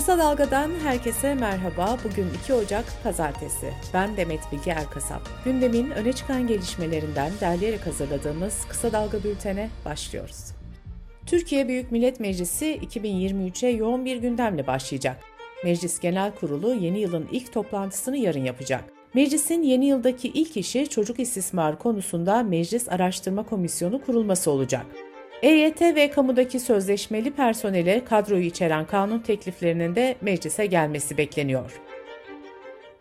Kısa Dalga'dan herkese merhaba. Bugün 2 Ocak Pazartesi. Ben Demet Bilge Erkasap. Gündemin öne çıkan gelişmelerinden derleyerek hazırladığımız Kısa Dalga bültene başlıyoruz. Türkiye Büyük Millet Meclisi 2023'e yoğun bir gündemle başlayacak. Meclis Genel Kurulu yeni yılın ilk toplantısını yarın yapacak. Meclisin yeni yıldaki ilk işi çocuk istismarı konusunda Meclis Araştırma Komisyonu kurulması olacak. EYT ve kamudaki sözleşmeli personele kadroyu içeren kanun tekliflerinin de meclise gelmesi bekleniyor.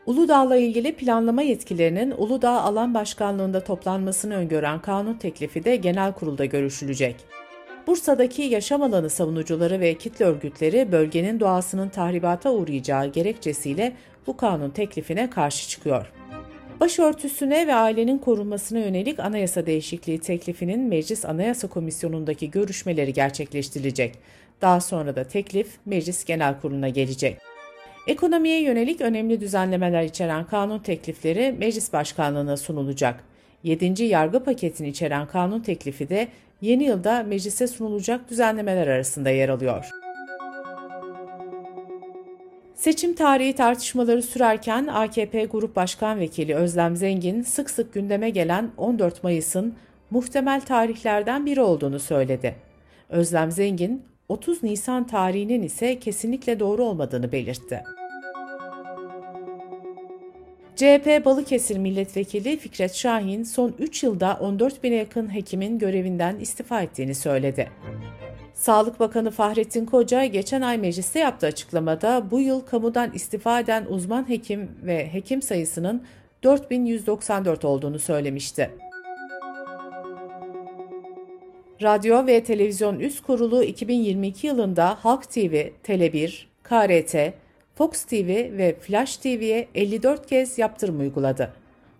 Uludağ'la ilgili planlama yetkilerinin Uludağ Alan Başkanlığı'nda toplanmasını öngören kanun teklifi de genel kurulda görüşülecek. Bursa'daki yaşam alanı savunucuları ve kitle örgütleri bölgenin doğasının tahribata uğrayacağı gerekçesiyle bu kanun teklifine karşı çıkıyor. Başörtüsüne ve ailenin korunmasına yönelik anayasa değişikliği teklifinin Meclis Anayasa Komisyonu'ndaki görüşmeleri gerçekleştirilecek. Daha sonra da teklif Meclis Genel Kurulu'na gelecek. Ekonomiye yönelik önemli düzenlemeler içeren kanun teklifleri Meclis Başkanlığı'na sunulacak. 7. yargı paketini içeren kanun teklifi de yeni yılda meclise sunulacak düzenlemeler arasında yer alıyor. Seçim tarihi tartışmaları sürerken AKP Grup Başkan Vekili Özlem Zengin sık sık gündeme gelen 14 Mayıs'ın muhtemel tarihlerden biri olduğunu söyledi. Özlem Zengin, 30 Nisan tarihinin ise kesinlikle doğru olmadığını belirtti. CHP Balıkesir Milletvekili Fikret Şahin son 3 yılda 14 bine yakın hekimin görevinden istifa ettiğini söyledi. Sağlık Bakanı Fahrettin Koca geçen ay mecliste yaptığı açıklamada bu yıl kamudan istifa eden uzman hekim ve hekim sayısının 4194 olduğunu söylemişti. Radyo ve Televizyon Üst Kurulu 2022 yılında Halk TV, Tele1, KRT, Fox TV ve Flash TV'ye 54 kez yaptırım uyguladı.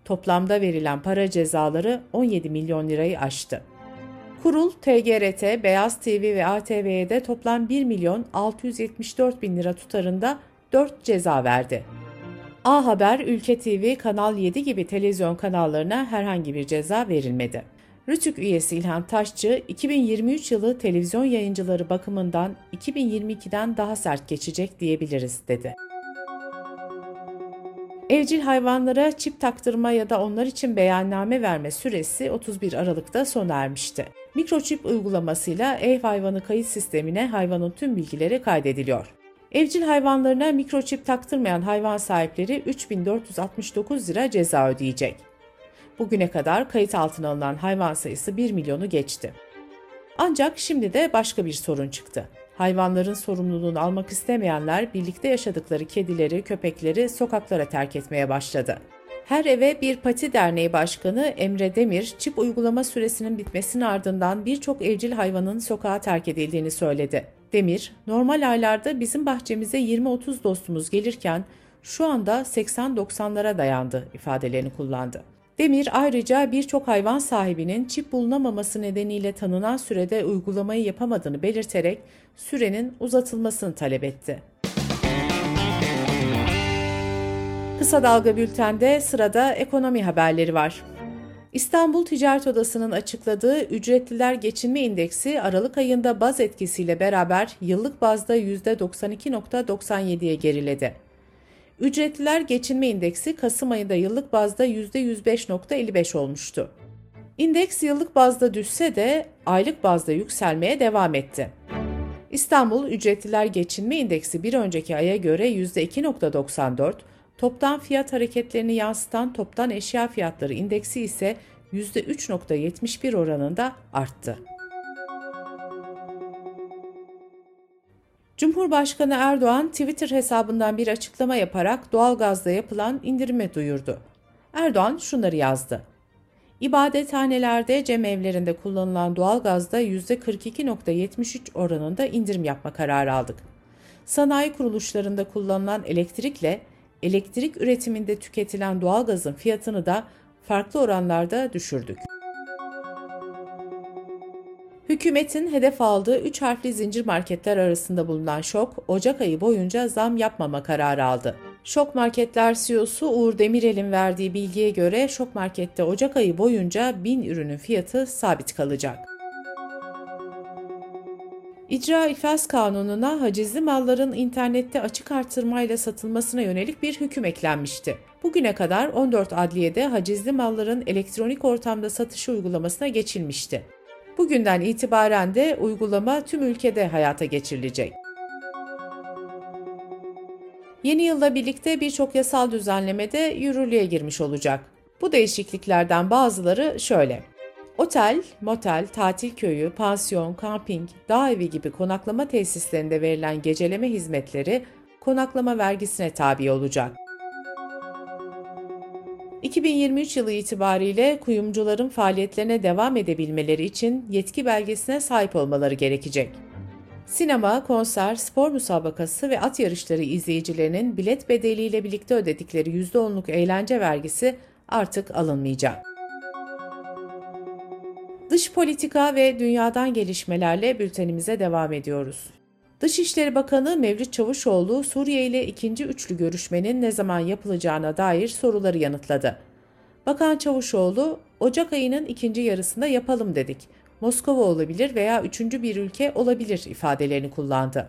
Toplamda verilen para cezaları 17 milyon lirayı aştı. Kurul, TGRT, Beyaz TV ve ATV'ye de toplam 1 milyon 674 bin lira tutarında 4 ceza verdi. A Haber, Ülke TV, Kanal 7 gibi televizyon kanallarına herhangi bir ceza verilmedi. Rütük üyesi İlhan Taşçı, 2023 yılı televizyon yayıncıları bakımından 2022'den daha sert geçecek diyebiliriz dedi. Evcil hayvanlara çip taktırma ya da onlar için beyanname verme süresi 31 Aralık'ta sona ermişti. Mikroçip uygulamasıyla ev hayvanı kayıt sistemine hayvanın tüm bilgileri kaydediliyor. Evcil hayvanlarına mikroçip taktırmayan hayvan sahipleri 3469 lira ceza ödeyecek. Bugüne kadar kayıt altına alınan hayvan sayısı 1 milyonu geçti. Ancak şimdi de başka bir sorun çıktı. Hayvanların sorumluluğunu almak istemeyenler birlikte yaşadıkları kedileri, köpekleri sokaklara terk etmeye başladı. Her Eve Bir Pati Derneği Başkanı Emre Demir, çip uygulama süresinin bitmesinin ardından birçok evcil hayvanın sokağa terk edildiğini söyledi. Demir, normal aylarda bizim bahçemize 20-30 dostumuz gelirken şu anda 80-90'lara dayandı ifadelerini kullandı. Demir ayrıca birçok hayvan sahibinin çip bulunamaması nedeniyle tanınan sürede uygulamayı yapamadığını belirterek sürenin uzatılmasını talep etti. Kısa Dalga Bülten'de sırada ekonomi haberleri var. İstanbul Ticaret Odası'nın açıkladığı ücretliler geçinme indeksi Aralık ayında baz etkisiyle beraber yıllık bazda %92.97'ye geriledi. Ücretliler geçinme indeksi Kasım ayında yıllık bazda %105.55 olmuştu. İndeks yıllık bazda düşse de aylık bazda yükselmeye devam etti. İstanbul Ücretliler Geçinme İndeksi bir önceki aya göre %2.94, Toptan fiyat hareketlerini yansıtan toptan eşya fiyatları indeksi ise %3.71 oranında arttı. Cumhurbaşkanı Erdoğan Twitter hesabından bir açıklama yaparak doğalgazda yapılan indirime duyurdu. Erdoğan şunları yazdı. İbadethanelerde, cemevlerinde kullanılan doğalgazda %42.73 oranında indirim yapma kararı aldık. Sanayi kuruluşlarında kullanılan elektrikle elektrik üretiminde tüketilen doğalgazın fiyatını da farklı oranlarda düşürdük. Hükümetin hedef aldığı 3 harfli zincir marketler arasında bulunan Şok, Ocak ayı boyunca zam yapmama kararı aldı. Şok Marketler CEO'su Uğur Demirel'in verdiği bilgiye göre Şok Market'te Ocak ayı boyunca 1000 ürünün fiyatı sabit kalacak. İcra İflas Kanunu'na hacizli malların internette açık artırmayla satılmasına yönelik bir hüküm eklenmişti. Bugüne kadar 14 adliyede hacizli malların elektronik ortamda satışı uygulamasına geçilmişti. Bugünden itibaren de uygulama tüm ülkede hayata geçirilecek. Yeni yılla birlikte birçok yasal düzenleme de yürürlüğe girmiş olacak. Bu değişikliklerden bazıları şöyle. Otel, motel, tatil köyü, pansiyon, kamping, dağ evi gibi konaklama tesislerinde verilen geceleme hizmetleri konaklama vergisine tabi olacak. 2023 yılı itibariyle kuyumcuların faaliyetlerine devam edebilmeleri için yetki belgesine sahip olmaları gerekecek. Sinema, konser, spor müsabakası ve at yarışları izleyicilerinin bilet bedeliyle birlikte ödedikleri %10'luk eğlence vergisi artık alınmayacak. Dış politika ve dünyadan gelişmelerle bültenimize devam ediyoruz. Dışişleri Bakanı Mevlüt Çavuşoğlu, Suriye ile ikinci üçlü görüşmenin ne zaman yapılacağına dair soruları yanıtladı. Bakan Çavuşoğlu, Ocak ayının ikinci yarısında yapalım dedik. Moskova olabilir veya üçüncü bir ülke olabilir ifadelerini kullandı.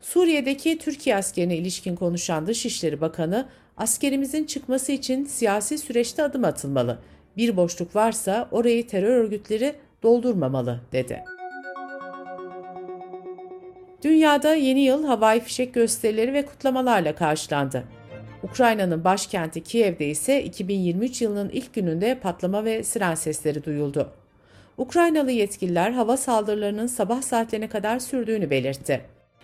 Suriye'deki Türkiye askerine ilişkin konuşan Dışişleri Bakanı, askerimizin çıkması için siyasi süreçte adım atılmalı. Bir boşluk varsa orayı terör örgütleri doldurmamalı, dedi. Dünyada yeni yıl havai fişek gösterileri ve kutlamalarla karşılandı. Ukrayna'nın başkenti Kiev'de ise 2023 yılının ilk gününde patlama ve siren sesleri duyuldu. Ukraynalı yetkililer hava saldırılarının sabah saatlerine kadar sürdüğünü belirtti.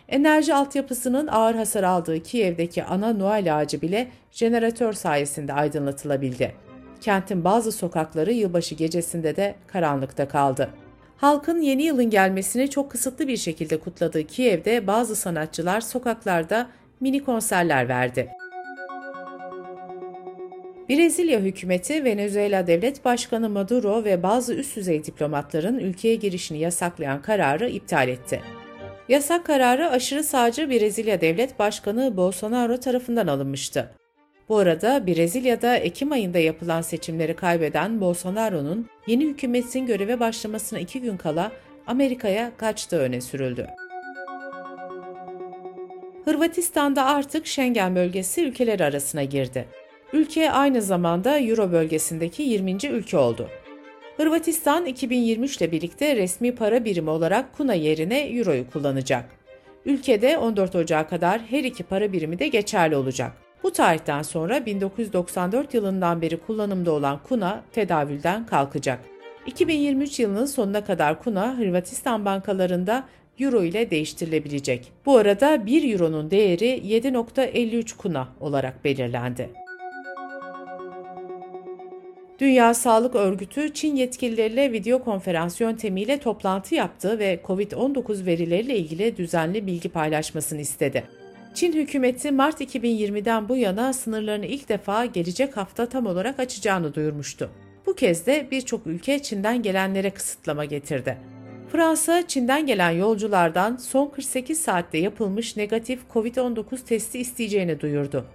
Enerji altyapısının ağır hasar aldığı Kiev'deki ana Noel ağacı bile jeneratör sayesinde aydınlatılabildi. Kentin bazı sokakları yılbaşı gecesinde de karanlıkta kaldı. Halkın yeni yılın gelmesini çok kısıtlı bir şekilde kutladığı Kiev'de bazı sanatçılar sokaklarda mini konserler verdi. Brezilya hükümeti Venezuela Devlet Başkanı Maduro ve bazı üst düzey diplomatların ülkeye girişini yasaklayan kararı iptal etti. Yasak kararı aşırı sağcı Brezilya Devlet Başkanı Bolsonaro tarafından alınmıştı. Bu arada Brezilya'da Ekim ayında yapılan seçimleri kaybeden Bolsonaro'nun yeni hükümetin göreve başlamasına iki gün kala Amerika'ya kaçtığı öne sürüldü. Hırvatistan'da artık Schengen bölgesi ülkeler arasına girdi. Ülke aynı zamanda Euro bölgesindeki 20. ülke oldu. Hırvatistan 2023 ile birlikte resmi para birimi olarak kuna yerine Euro'yu kullanacak. Ülkede 14 Ocağı kadar her iki para birimi de geçerli olacak. Bu tarihten sonra 1994 yılından beri kullanımda olan kuna tedavülden kalkacak. 2023 yılının sonuna kadar kuna Hırvatistan bankalarında euro ile değiştirilebilecek. Bu arada 1 euronun değeri 7.53 kuna olarak belirlendi. Dünya Sağlık Örgütü Çin yetkilileriyle video konferans yöntemiyle toplantı yaptı ve COVID-19 verileriyle ilgili düzenli bilgi paylaşmasını istedi. Çin hükümeti Mart 2020'den bu yana sınırlarını ilk defa gelecek hafta tam olarak açacağını duyurmuştu. Bu kez de birçok ülke Çin'den gelenlere kısıtlama getirdi. Fransa, Çin'den gelen yolculardan son 48 saatte yapılmış negatif COVID-19 testi isteyeceğini duyurdu.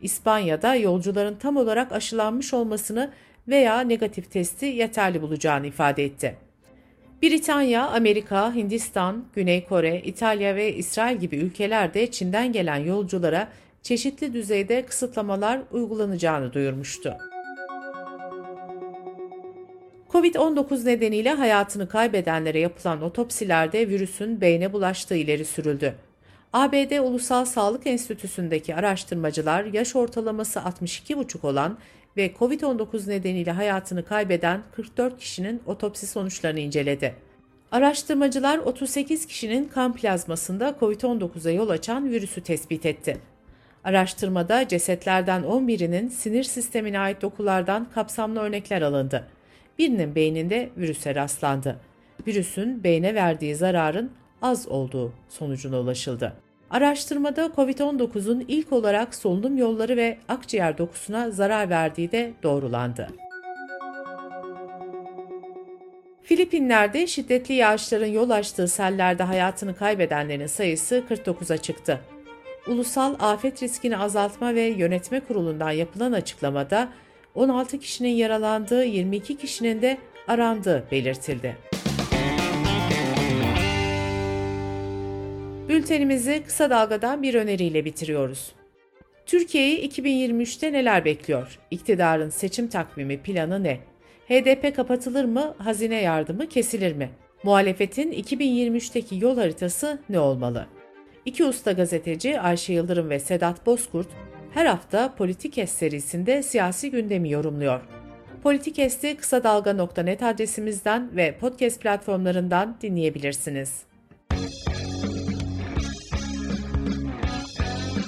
İspanya'da yolcuların tam olarak aşılanmış olmasını veya negatif testi yeterli bulacağını ifade etti. Britanya, Amerika, Hindistan, Güney Kore, İtalya ve İsrail gibi ülkelerde Çin'den gelen yolculara çeşitli düzeyde kısıtlamalar uygulanacağını duyurmuştu. Covid-19 nedeniyle hayatını kaybedenlere yapılan otopsilerde virüsün beyne bulaştığı ileri sürüldü. ABD Ulusal Sağlık Enstitüsü'ndeki araştırmacılar yaş ortalaması 62,5 olan ve COVID-19 nedeniyle hayatını kaybeden 44 kişinin otopsi sonuçlarını inceledi. Araştırmacılar 38 kişinin kan plazmasında COVID-19'a yol açan virüsü tespit etti. Araştırmada cesetlerden 11'inin sinir sistemine ait dokulardan kapsamlı örnekler alındı. Birinin beyninde virüse rastlandı. Virüsün beyne verdiği zararın az olduğu sonucuna ulaşıldı. Araştırmada COVID-19'un ilk olarak solunum yolları ve akciğer dokusuna zarar verdiği de doğrulandı. Filipinler'de şiddetli yağışların yol açtığı sellerde hayatını kaybedenlerin sayısı 49'a çıktı. Ulusal Afet Riskini Azaltma ve Yönetme Kurulu'ndan yapılan açıklamada 16 kişinin yaralandığı, 22 kişinin de arandığı belirtildi. Bültenimizi kısa dalgadan bir öneriyle bitiriyoruz. Türkiye'yi 2023'te neler bekliyor? İktidarın seçim takvimi planı ne? HDP kapatılır mı, hazine yardımı kesilir mi? Muhalefetin 2023'teki yol haritası ne olmalı? İki usta gazeteci Ayşe Yıldırım ve Sedat Bozkurt her hafta Politikes serisinde siyasi gündemi yorumluyor. Politikes'i kısa dalga.net adresimizden ve podcast platformlarından dinleyebilirsiniz.